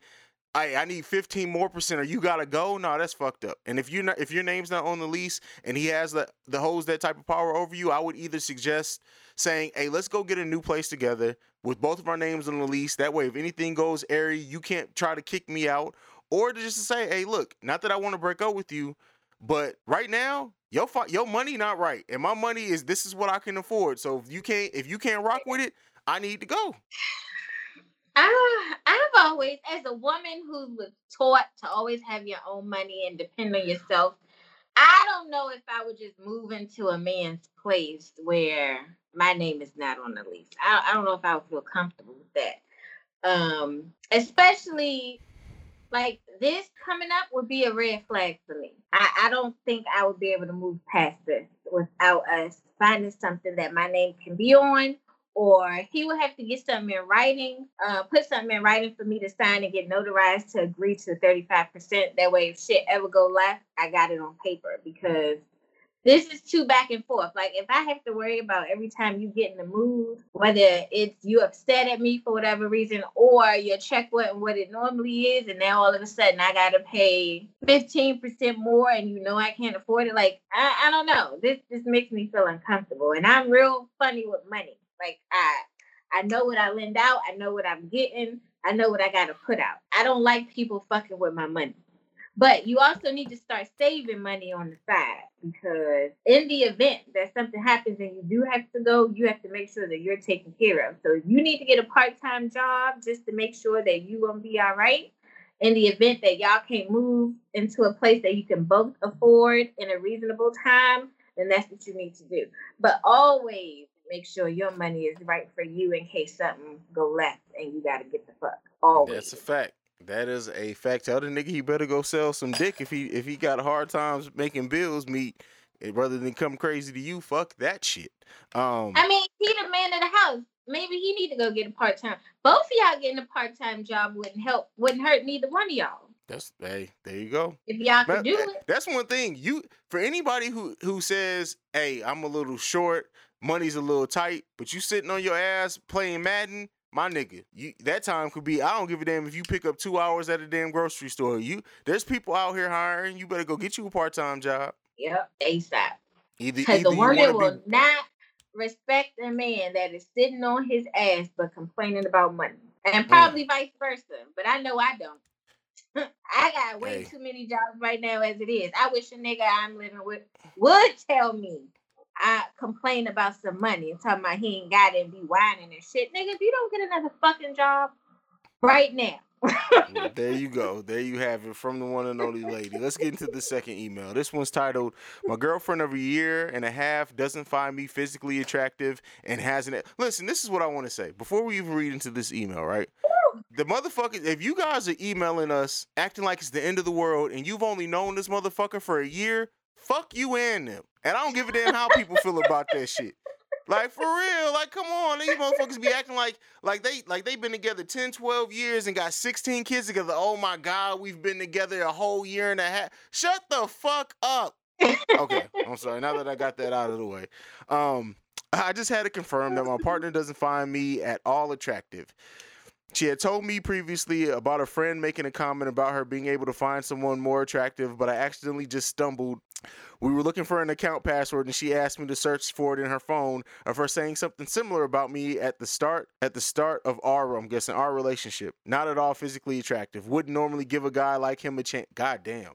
I I need 15 more percent or you gotta go, no, that's fucked up. And if you're not if your name's not on the lease and he has the the holds that type of power over you, I would either suggest saying, Hey, let's go get a new place together with both of our names on the lease. That way if anything goes airy, you can't try to kick me out. Or just to say, hey, look, not that I want to break up with you, But right now, your fi- your money not right, and my money is this is what I can afford. So if you can't if you can't rock with it, I need to go. I, I've always, as a woman who was taught to always have your own money and depend on yourself, I don't know if I would just move into a man's place where my name is not on the lease. I, I don't know if I would feel comfortable with that. Um, especially like this coming up would be a red flag for me. I, I don't think I would be able to move past this without us finding something that my name can be on or he would have to get something in writing, uh, put something in writing for me to sign and get notarized to agree to 35%. That way, if shit ever go left, I got it on paper because this is too back and forth. Like, if I have to worry about every time you get in the mood, whether it's you upset at me for whatever reason or your check wasn't what it normally is, and now all of a sudden I got to pay 15% more and you know I can't afford it, like, I, I don't know. This, this makes me feel uncomfortable. And I'm real funny with money. Like I I know what I lend out, I know what I'm getting, I know what I gotta put out. I don't like people fucking with my money. But you also need to start saving money on the side because in the event that something happens and you do have to go, you have to make sure that you're taken care of. So you need to get a part-time job just to make sure that you gonna be all right. In the event that y'all can't move into a place that you can both afford in a reasonable time, then that's what you need to do. But always make sure your money is right for you in case something go left and you gotta get the fuck. Always. That's a fact. That is a fact. Tell the nigga he better go sell some dick if he if he got hard times making bills meet eh, rather than come crazy to you. Fuck that shit. Um I mean, he the man of the house. Maybe he need to go get a part time. Both of y'all getting a part time job wouldn't help. Wouldn't hurt neither one of y'all. that's hey, there you go. If y'all Ma- could do it. That's one thing. You for anybody who who says, "Hey, I'm a little short, money's a little tight," but you sitting on your ass playing Madden, my nigga, you that time could be. I don't give a damn if you pick up two hours at a damn grocery store. You there's people out here hiring. You better go get you a part time job. Yep, ASAP. Either, Because the woman will be, not respect a man that is sitting on his ass but complaining about money. Mm. And probably vice versa. But I know I don't. I got way Hey. too many jobs right now as it is. I wish a nigga I'm living with would tell me I complain about some money and talking about he ain't got it and be whining and shit. Nigga, if you don't get another fucking job right now. There you go. There you have it from the one and only lady. Let's get into the second email. This one's titled My girlfriend of a year and a half doesn't find me physically attractive and hasn't. Listen, this is what I want to say before we even read into this email, right? The motherfucker, if you guys are emailing us acting like it's the end of the world and you've only known this motherfucker for a year, fuck you and them. And I don't give a damn how people feel about that shit. Like for real, like come on, these motherfuckers be acting like like they like they've been together 10, 12 years and got 16 kids together. Oh my god, we've been together a whole year and a half. Shut the fuck up. Okay, I'm sorry. Now that I got that out of the way. Um I just had to confirm that my partner doesn't find me at all attractive. She had told me previously about a friend making a comment about her being able to find someone more attractive, but I accidentally just stumbled. We were looking for an account password and she asked me to search for it in her phone of her saying something similar about me at the start at the start of our I'm guessing our relationship. Not at all physically attractive. Wouldn't normally give a guy like him a chance. God damn.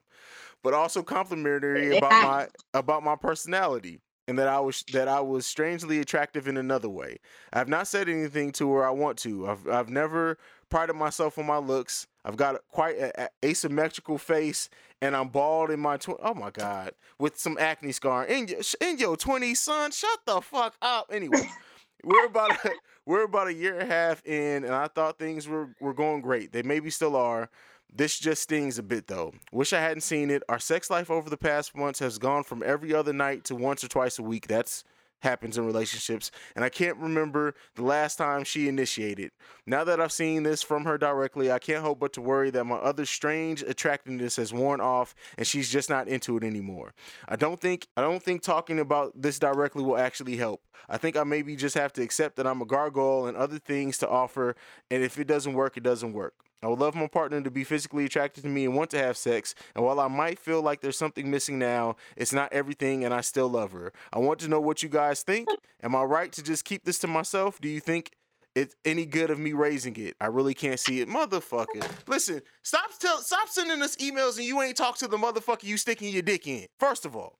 But also complimentary about my about my personality and that I was that I was strangely attractive in another way. I've not said anything to her I want to. I've I've never prided myself on my looks. I've got a, quite an asymmetrical face, and I'm bald in my tw- oh my god, with some acne scar. In your in your twenties, son, shut the fuck up. Anyway, we're about a, we're about a year and a half in, and I thought things were were going great. They maybe still are. This just stings a bit though. Wish I hadn't seen it. Our sex life over the past months has gone from every other night to once or twice a week. That's happens in relationships, and I can't remember the last time she initiated. Now that I've seen this from her directly, I can't help but to worry that my other strange attractiveness has worn off and she's just not into it anymore. I don't think I don't think talking about this directly will actually help. I think I maybe just have to accept that I'm a gargoyle and other things to offer, and if it doesn't work, it doesn't work. I would love my partner to be physically attracted to me and want to have sex. And while I might feel like there's something missing now, it's not everything and I still love her. I want to know what you guys think. Am I right to just keep this to myself? Do you think it's any good of me raising it. I really can't see it, motherfucker. Listen, stop tell, stop sending us emails and you ain't talk to the motherfucker you sticking your dick in. First of all,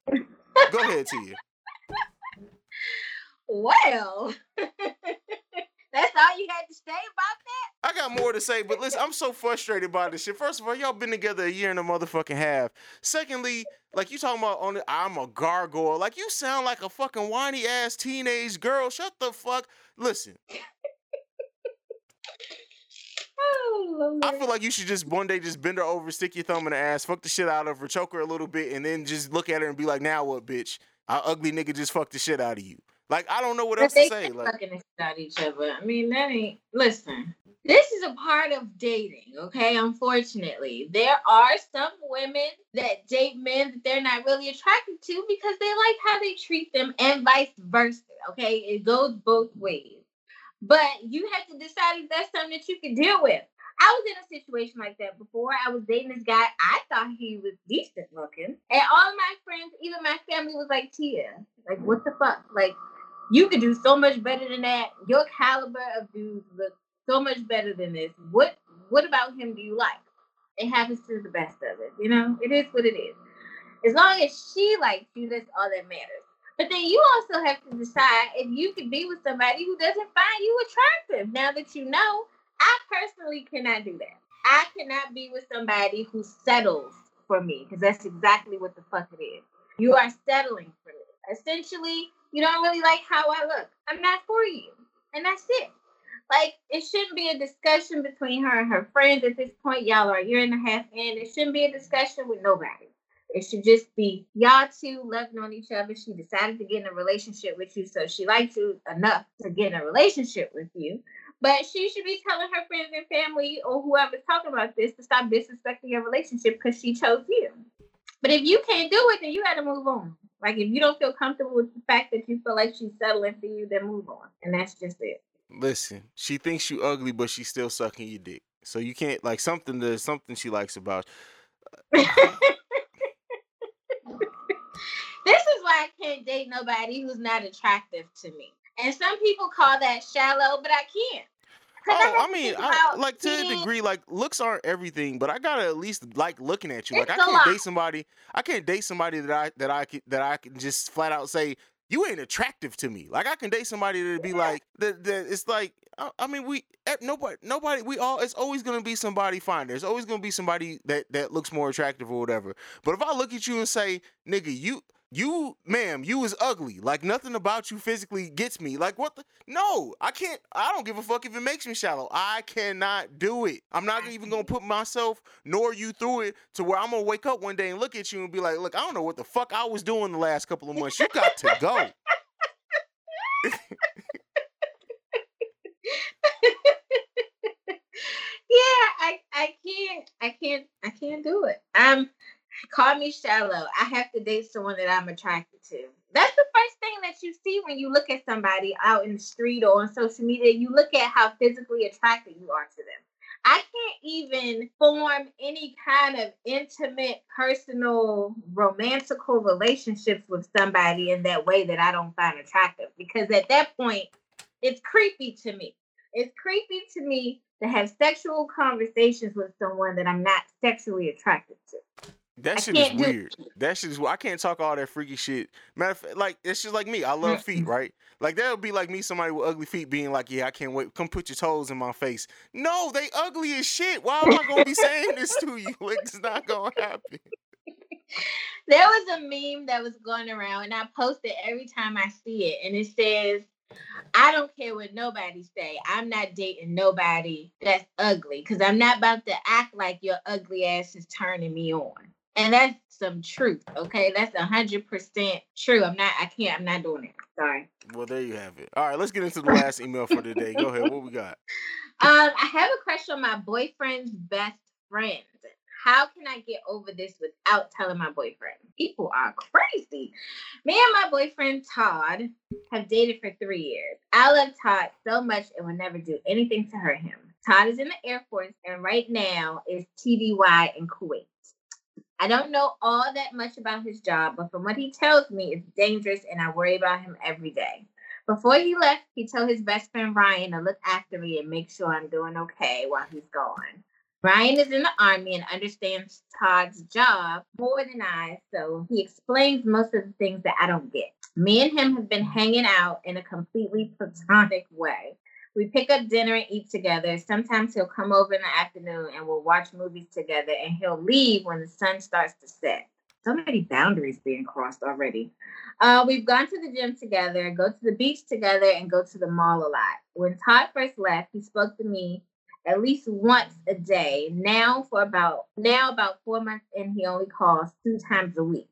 go ahead, Tia. Well, that's all you had to say about that. I got more to say, but listen, I'm so frustrated by this shit. First of all, y'all been together a year and a motherfucking half. Secondly, like you talking about on the, I'm a gargoyle. Like you sound like a fucking whiny ass teenage girl. Shut the fuck. Listen, Oh, I feel like you should just one day just bend her over, stick your thumb in her ass, fuck the shit out of her, choke her a little bit, and then just look at her and be like, "Now what, bitch? Our ugly nigga just fucked the shit out of you." Like I don't know what But else to say. Like fucking the shit out of each other. I mean, that ain't. Listen, this is a part of dating. Okay, unfortunately, there are some women that date men that they're not really attracted to because they like how they treat them, and vice versa. Okay, it goes both ways. But you have to decide if that's something that you can deal with. I was in a situation like that before. I was dating this guy. I thought he was decent looking. And all my friends, even my family, was like, Tia, like, what the fuck? Like, you could do so much better than that. Your caliber of dudes look so much better than this. What what about him do you like? It happens to the best of us, you know? It is what it is. As long as she likes you, that's all that matters. But then you also have to decide if you can be with somebody who doesn't find you attractive. Now that you know, I personally cannot do that. I cannot be with somebody who settles for me because that's exactly what the fuck it is. You are settling for me. Essentially, you don't really like how I look. I'm not for you. And that's it. Like, it shouldn't be a discussion between her and her friends at this point. Y'all are a year and a half in. It shouldn't be a discussion with nobody. It should just be y'all two loving on each other. She decided to get in a relationship with you, so she liked you enough to get in a relationship with you. But she should be telling her friends and family or whoever's talking about this to stop disrespecting your relationship because she chose you. But if you can't do it, then you got to move on. Like if you don't feel comfortable with the fact that you feel like she's settling for you, then move on. And that's just it. Listen, she thinks you ugly, but she's still sucking your dick. So you can't like something. There's something she likes about. this is why I can't date nobody who's not attractive to me. And some people call that shallow, but I can't. Oh, I mean, I, like to a degree, like looks aren't everything, but I gotta at least like looking at you. Like I can't lot. date somebody. I can't date somebody that I that I can that I can just flat out say you ain't attractive to me. Like I can date somebody that'd be like that. that it's like I, I mean, we eh, nobody nobody we all. It's always gonna be somebody fine. There's always gonna be somebody that that looks more attractive or whatever. But if I look at you and say, nigga, you. You, ma'am, you is ugly. Like nothing about you physically gets me. Like what the? No, I can't. I don't give a fuck if it makes me shallow. I cannot do it. I'm not even gonna put myself nor you through it to where I'm gonna wake up one day and look at you and be like, look, I don't know what the fuck I was doing the last couple of months. You got to go. yeah, I, I can't, I can't, I can't do it. Um, call me shallow. I have to date someone that I'm attracted to. That's the first thing that you see when you look at somebody out in the street or on social media. You look at how physically attracted you are to them. I can't even form any kind of intimate, personal, romantical relationships with somebody in that way that I don't find attractive because at that point, it's creepy to me. It's creepy to me to have sexual conversations with someone that I'm not sexually attracted to. That shit is do weird. That shit is. I can't talk all that freaky shit. Matter of fact, like it's just like me. I love mm, feet, mm. right? Like that would be like me, somebody with ugly feet, being like, "Yeah, I can't wait. Come put your toes in my face." No, they ugly as shit. Why am I gonna be saying this to you? Like it's not gonna happen. There was a meme that was going around, and I post it every time I see it, and it says, "I don't care what nobody say. I'm not dating nobody that's ugly because I'm not about to act like your ugly ass is turning me on." And that's some truth, okay? That's a hundred percent true. I'm not. I can't. I'm not doing it. Sorry. Well, there you have it. All right, let's get into the last email for today. Go ahead. What we got? Um, I have a crush on my boyfriend's best friend. How can I get over this without telling my boyfriend? People are crazy. Me and my boyfriend Todd have dated for three years. I love Todd so much and will never do anything to hurt him. Todd is in the Air Force and right now is TDY in Kuwait. I don't know all that much about his job, but from what he tells me, it's dangerous and I worry about him every day. Before he left, he told his best friend Ryan to look after me and make sure I'm doing okay while he's gone. Ryan is in the army and understands Todd's job more than I, so he explains most of the things that I don't get. Me and him have been hanging out in a completely platonic way. We pick up dinner and eat together. Sometimes he'll come over in the afternoon and we'll watch movies together, and he'll leave when the sun starts to set. So many boundaries being crossed already. Uh, we've gone to the gym together, go to the beach together, and go to the mall a lot. When Todd first left, he spoke to me at least once a day. Now for about now about four months in, he only calls two times a week.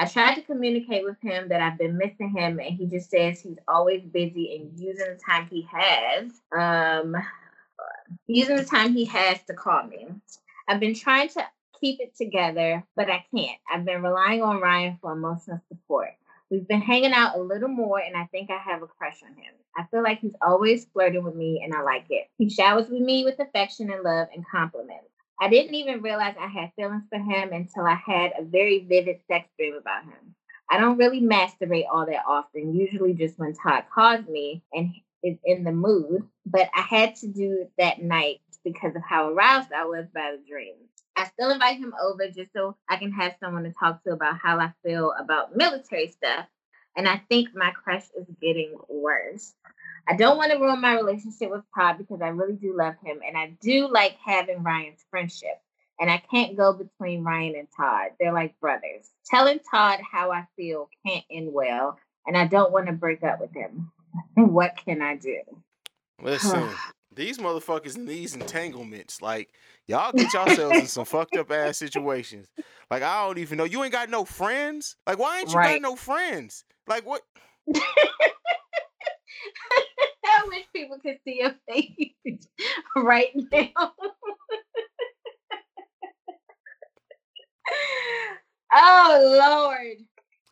I tried to communicate with him that I've been missing him, and he just says he's always busy and using the time he has, um, using the time he has to call me. I've been trying to keep it together, but I can't. I've been relying on Ryan for emotional support. We've been hanging out a little more, and I think I have a crush on him. I feel like he's always flirting with me, and I like it. He showers with me with affection and love and compliments. I didn't even realize I had feelings for him until I had a very vivid sex dream about him. I don't really masturbate all that often, usually just when Todd calls me and is in the mood, but I had to do it that night because of how aroused I was by the dream. I still invite him over just so I can have someone to talk to about how I feel about military stuff. And I think my crush is getting worse. I don't want to ruin my relationship with Todd because I really do love him and I do like having Ryan's friendship. And I can't go between Ryan and Todd. They're like brothers. Telling Todd how I feel can't end well, and I don't want to break up with him. what can I do? Listen, these motherfuckers in these entanglements, like y'all get yourselves in some fucked up ass situations. Like I don't even know. You ain't got no friends. Like why ain't you Right. got no friends? Like what? I wish people could see your face right now. oh Lord.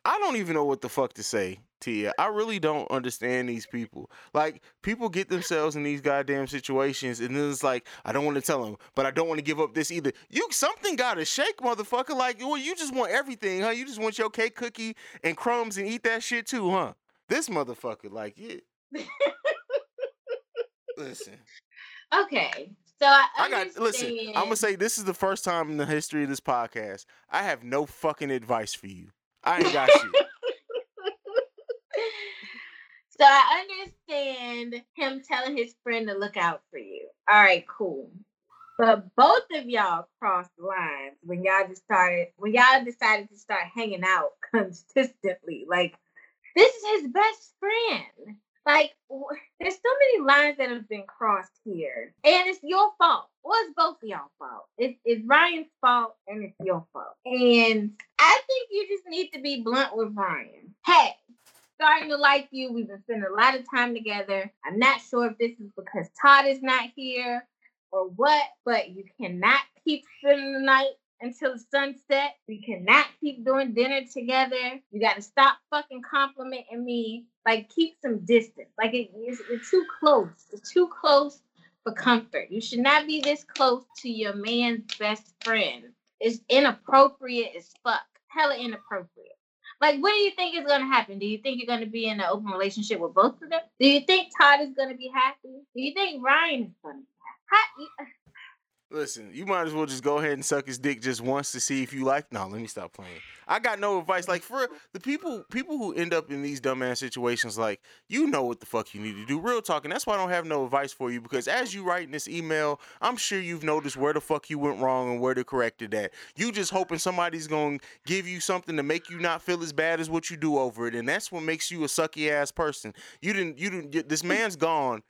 I don't even know what the fuck to say, Tia. I really don't understand these people. Like, people get themselves in these goddamn situations, and then it's like, I don't want to tell them, but I don't want to give up this either. You something gotta shake, motherfucker. Like, well, you just want everything, huh? You just want your cake, cookie, and crumbs, and eat that shit too, huh? This motherfucker, like, yeah. Listen, Okay. So I, I got. Listen, I'm gonna say this is the first time in the history of this podcast I have no fucking advice for you. I ain't got you. so I understand him telling his friend to look out for you. All right, cool. But both of y'all crossed lines when y'all just started when y'all decided to start hanging out consistently. Like this is his best friend. Like there's so many lines that have been crossed here, and it's your fault. Well, it's both y'all fault. It's, it's Ryan's fault, and it's your fault. And I think you just need to be blunt with Ryan. Hey, starting to like you. We've been spending a lot of time together. I'm not sure if this is because Todd is not here or what, but you cannot keep spending the night until sunset. We cannot keep doing dinner together. You got to stop fucking complimenting me. Like, keep some distance. Like, it, it's, it's too close. It's too close for comfort. You should not be this close to your man's best friend. It's inappropriate as fuck. Hella inappropriate. Like, what do you think is going to happen? Do you think you're going to be in an open relationship with both of them? Do you think Todd is going to be happy? Do you think Ryan is going to be happy? How, Listen, you might as well just go ahead and suck his dick just once to see if you like. No, let me stop playing. I got no advice. Like for the people, people who end up in these dumbass situations, like you know what the fuck you need to do. Real talking. That's why I don't have no advice for you because as you write in this email, I'm sure you've noticed where the fuck you went wrong and where to correct it at. You just hoping somebody's gonna give you something to make you not feel as bad as what you do over it, and that's what makes you a sucky ass person. You didn't. You didn't. This man's gone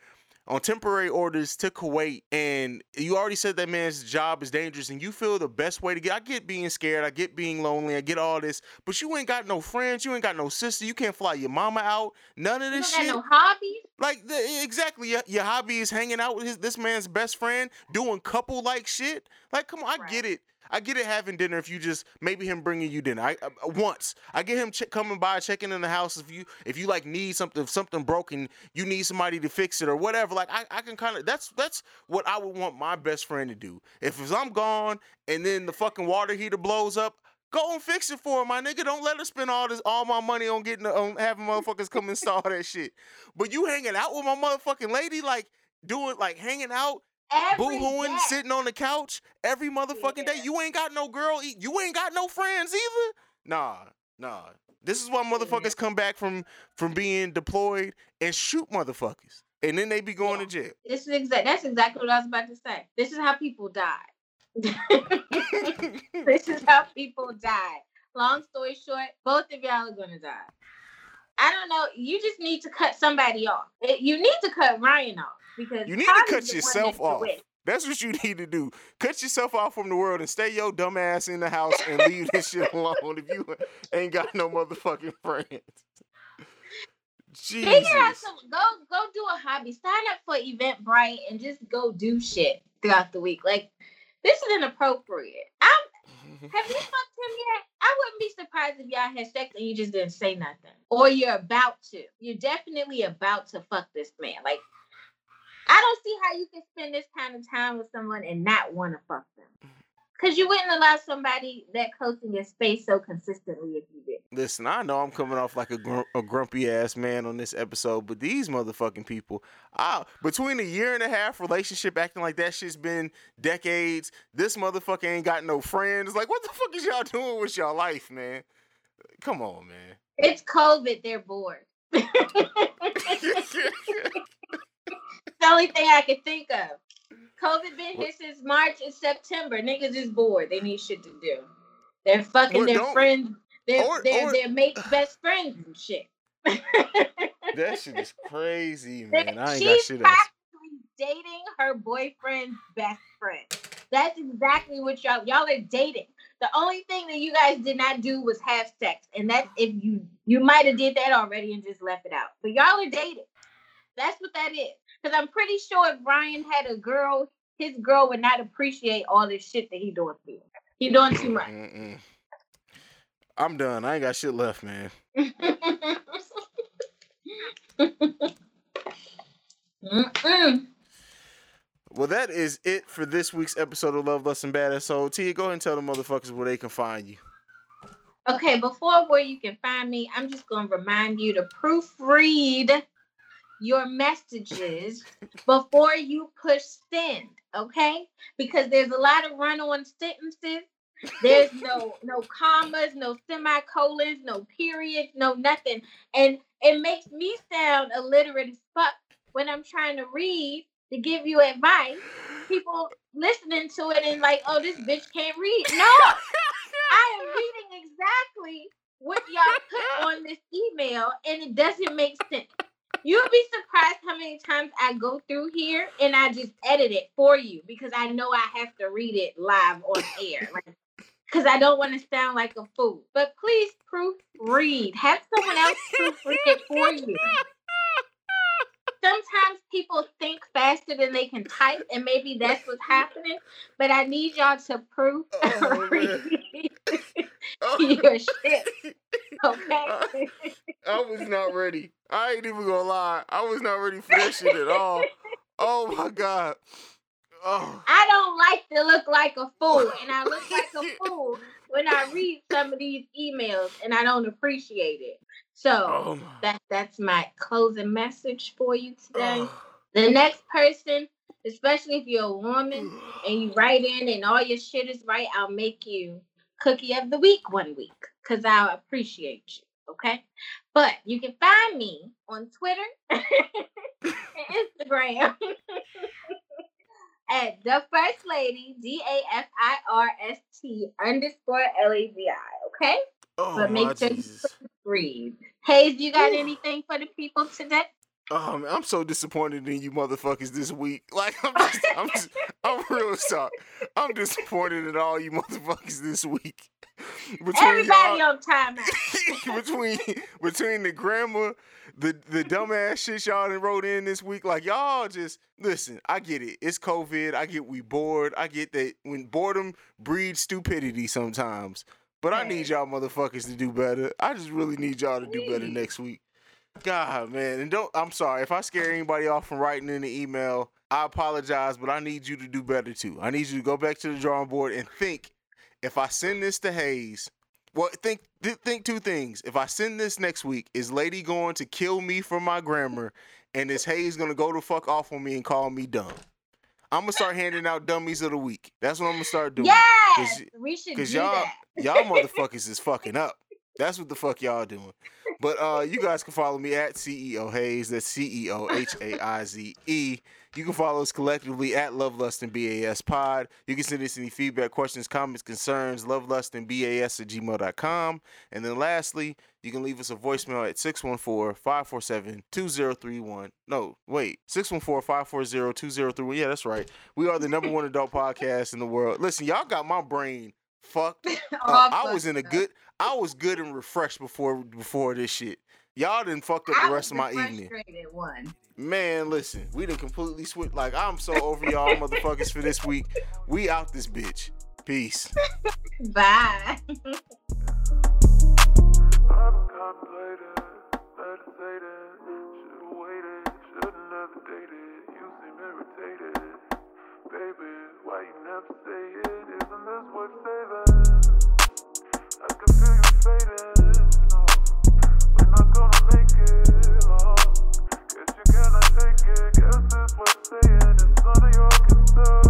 on temporary orders to Kuwait, and you already said that man's job is dangerous, and you feel the best way to get. I get being scared, I get being lonely, I get all this, but you ain't got no friends, you ain't got no sister, you can't fly your mama out, none of this don't shit. no hobbies? like the, exactly, your, your hobby is hanging out with his, this man's best friend, doing couple like shit. Like, come on, I get it. I get it having dinner if you just maybe him bringing you dinner. I uh, once I get him ch- coming by checking in the house if you if you like need something if something broken you need somebody to fix it or whatever. Like I, I can kind of that's that's what I would want my best friend to do. If, if I'm gone and then the fucking water heater blows up, Go and fix it for my nigga. Don't let her spend all this all my money on getting on having motherfuckers come install that shit. But you hanging out with my motherfucking lady, like doing like hanging out, Every boo-hooing, day. sitting on the couch every motherfucking day. You ain't got no girl. You ain't got no friends either. Nah, nah. This is why motherfuckers come back from from being deployed and shoot motherfuckers, and then they be going Yeah. to jail. This is exact. That's exactly what I was about to say. This is how people die. this is how people die. Long story short, both of y'all are gonna die. I don't know. You just need to cut somebody off. Eh, you need to cut Ryan off because You need to cut is the one yourself off. That's what you need to do. Cut yourself off from the world and stay your dumb ass in the house and leave this shit alone if you ain't got no motherfucking friends. Jesus. Figure out some. Go go do a hobby. Sign up for Eventbrite and just go do shit throughout the week. Like this is inappropriate. I'm. Have you fucked him yet? I wouldn't be surprised if y'all had sex and you just didn't say nothing. Or you're about to. You're definitely about to fuck this man. Like, I don't see how you can spend this kind of time with someone and not want to fuck them. Because you wouldn't allow somebody that close in your space so consistently if you did. Listen, I know I'm coming off like a, gr- a grumpy ass man on this episode, but these motherfucking people, I, between a year and a half relationship acting like that shit's been decades, this motherfucker ain't got no friends. Like, what the fuck is y'all doing with y'all life, man? Come on, man. It's COVID. They're bored. the only thing I can think of. COVID been here since March and September. Niggas is bored. They need shit to do. They're fucking Well, their friends. They're, or- they're or- their mate's best friends and shit. that shit is crazy, man. I ain't got She's shit else. dating her boyfriend's best friend. That's exactly what y'all y'all are dating. The only thing that you guys did not do was have sex, and that's if you you might have did that already and just left it out. But y'all are dating. That's what that is. Because I'm pretty sure if Brian had a girl, his girl would not appreciate all this shit that he doing for you. He doing too much. Mm-mm. I'm done. I ain't got shit left, man. Well, that is it for this week's episode of Love, Lust, and Badass. So, Tia, go ahead and tell the motherfuckers where they can find you. Okay, before where you can find me, I'm just going to remind you to proofread your messages before you push send, okay? Because there's a lot of run-on sentences. There's no no commas, no semicolons, no periods, no nothing. And it makes me sound illiterate as fuck when I'm trying to read to give you advice. People listening to it and like, oh, this bitch can't read. No, I am reading exactly what y'all put on this email, and it doesn't make sense. You'll be surprised how many times I go through here and I just edit it for you because I know I have to read it live on air. Like, because I don't want to sound like a fool. But please proofread. Have someone else proofread it for you. Sometimes people think faster than they can type, and maybe that's what's happening. But I need y'all to Oh, proofread Oh, your shit. Okay. I was not ready. I ain't even gonna lie. I was not ready for that shit at all. Oh my god. Oh. I don't like to look like a fool, and I look like a fool when I read some of these emails, and I don't appreciate it. So Oh that that's my closing message for you today. Oh. The next person, especially if you're a woman and you write in and all your shit is right, I'll make you cookie of the week one week because I'll appreciate you. Okay. But you can find me on Twitter and Instagram at the first lady, D A F I R S T underscore L A V I. Okay. Oh But make sure you Jesus. Read. Haize, you got Ooh. anything for the people today? Oh man, I'm so disappointed in you motherfuckers this week. Like I'm just, I'm just, I'm real sorry. I'm disappointed in all you motherfuckers this week. Between Everybody on timeout. between between the grammar, the the dumbass shit y'all done wrote in this week, like y'all just listen. I get it. It's COVID. I get we bored. I get that when boredom breeds stupidity sometimes. But I need y'all motherfuckers to do better. I just really need y'all to do better next week. God, man, and don't. I'm sorry if I scare anybody off from writing in the email. I apologize, but I need you to do better too. I need you to go back to the drawing board and think. If I send this to Haize, Well, think th- think two things. If I send this next week, is Lady going to kill me for my grammar, and is Haize gonna go to fuck off on me and call me dumb? I'm gonna start handing out dummies of the week. That's what I'm gonna start doing. Yes, we should do Cause y'all that. y'all motherfuckers is fucking up. That's what the fuck y'all doing. But uh you guys can follow me at CEO Haize. That's C E O H A I Z E. You can follow us collectively at Love Lust and BAS Pod. You can send us any feedback, questions, comments, concerns, love lust and BAS at gmail.com. And then lastly, you can leave us a voicemail at 614-547-2031. No, wait. 614-540-2031. Yeah, that's right. We are the number one adult podcast in the world. Listen, y'all got my brain fucked I was in a up. I was good and refreshed before before this shit. Y'all didn't fuck up I the rest of my evening. One. Man, listen, we didn't completely switch. Like I'm so over y'all motherfuckers for this week. We out this bitch. Peace. Bye. Baby, why you never say it? Isn't this Guess you cannot take it. Guess it's worth saying. It's none of your concern.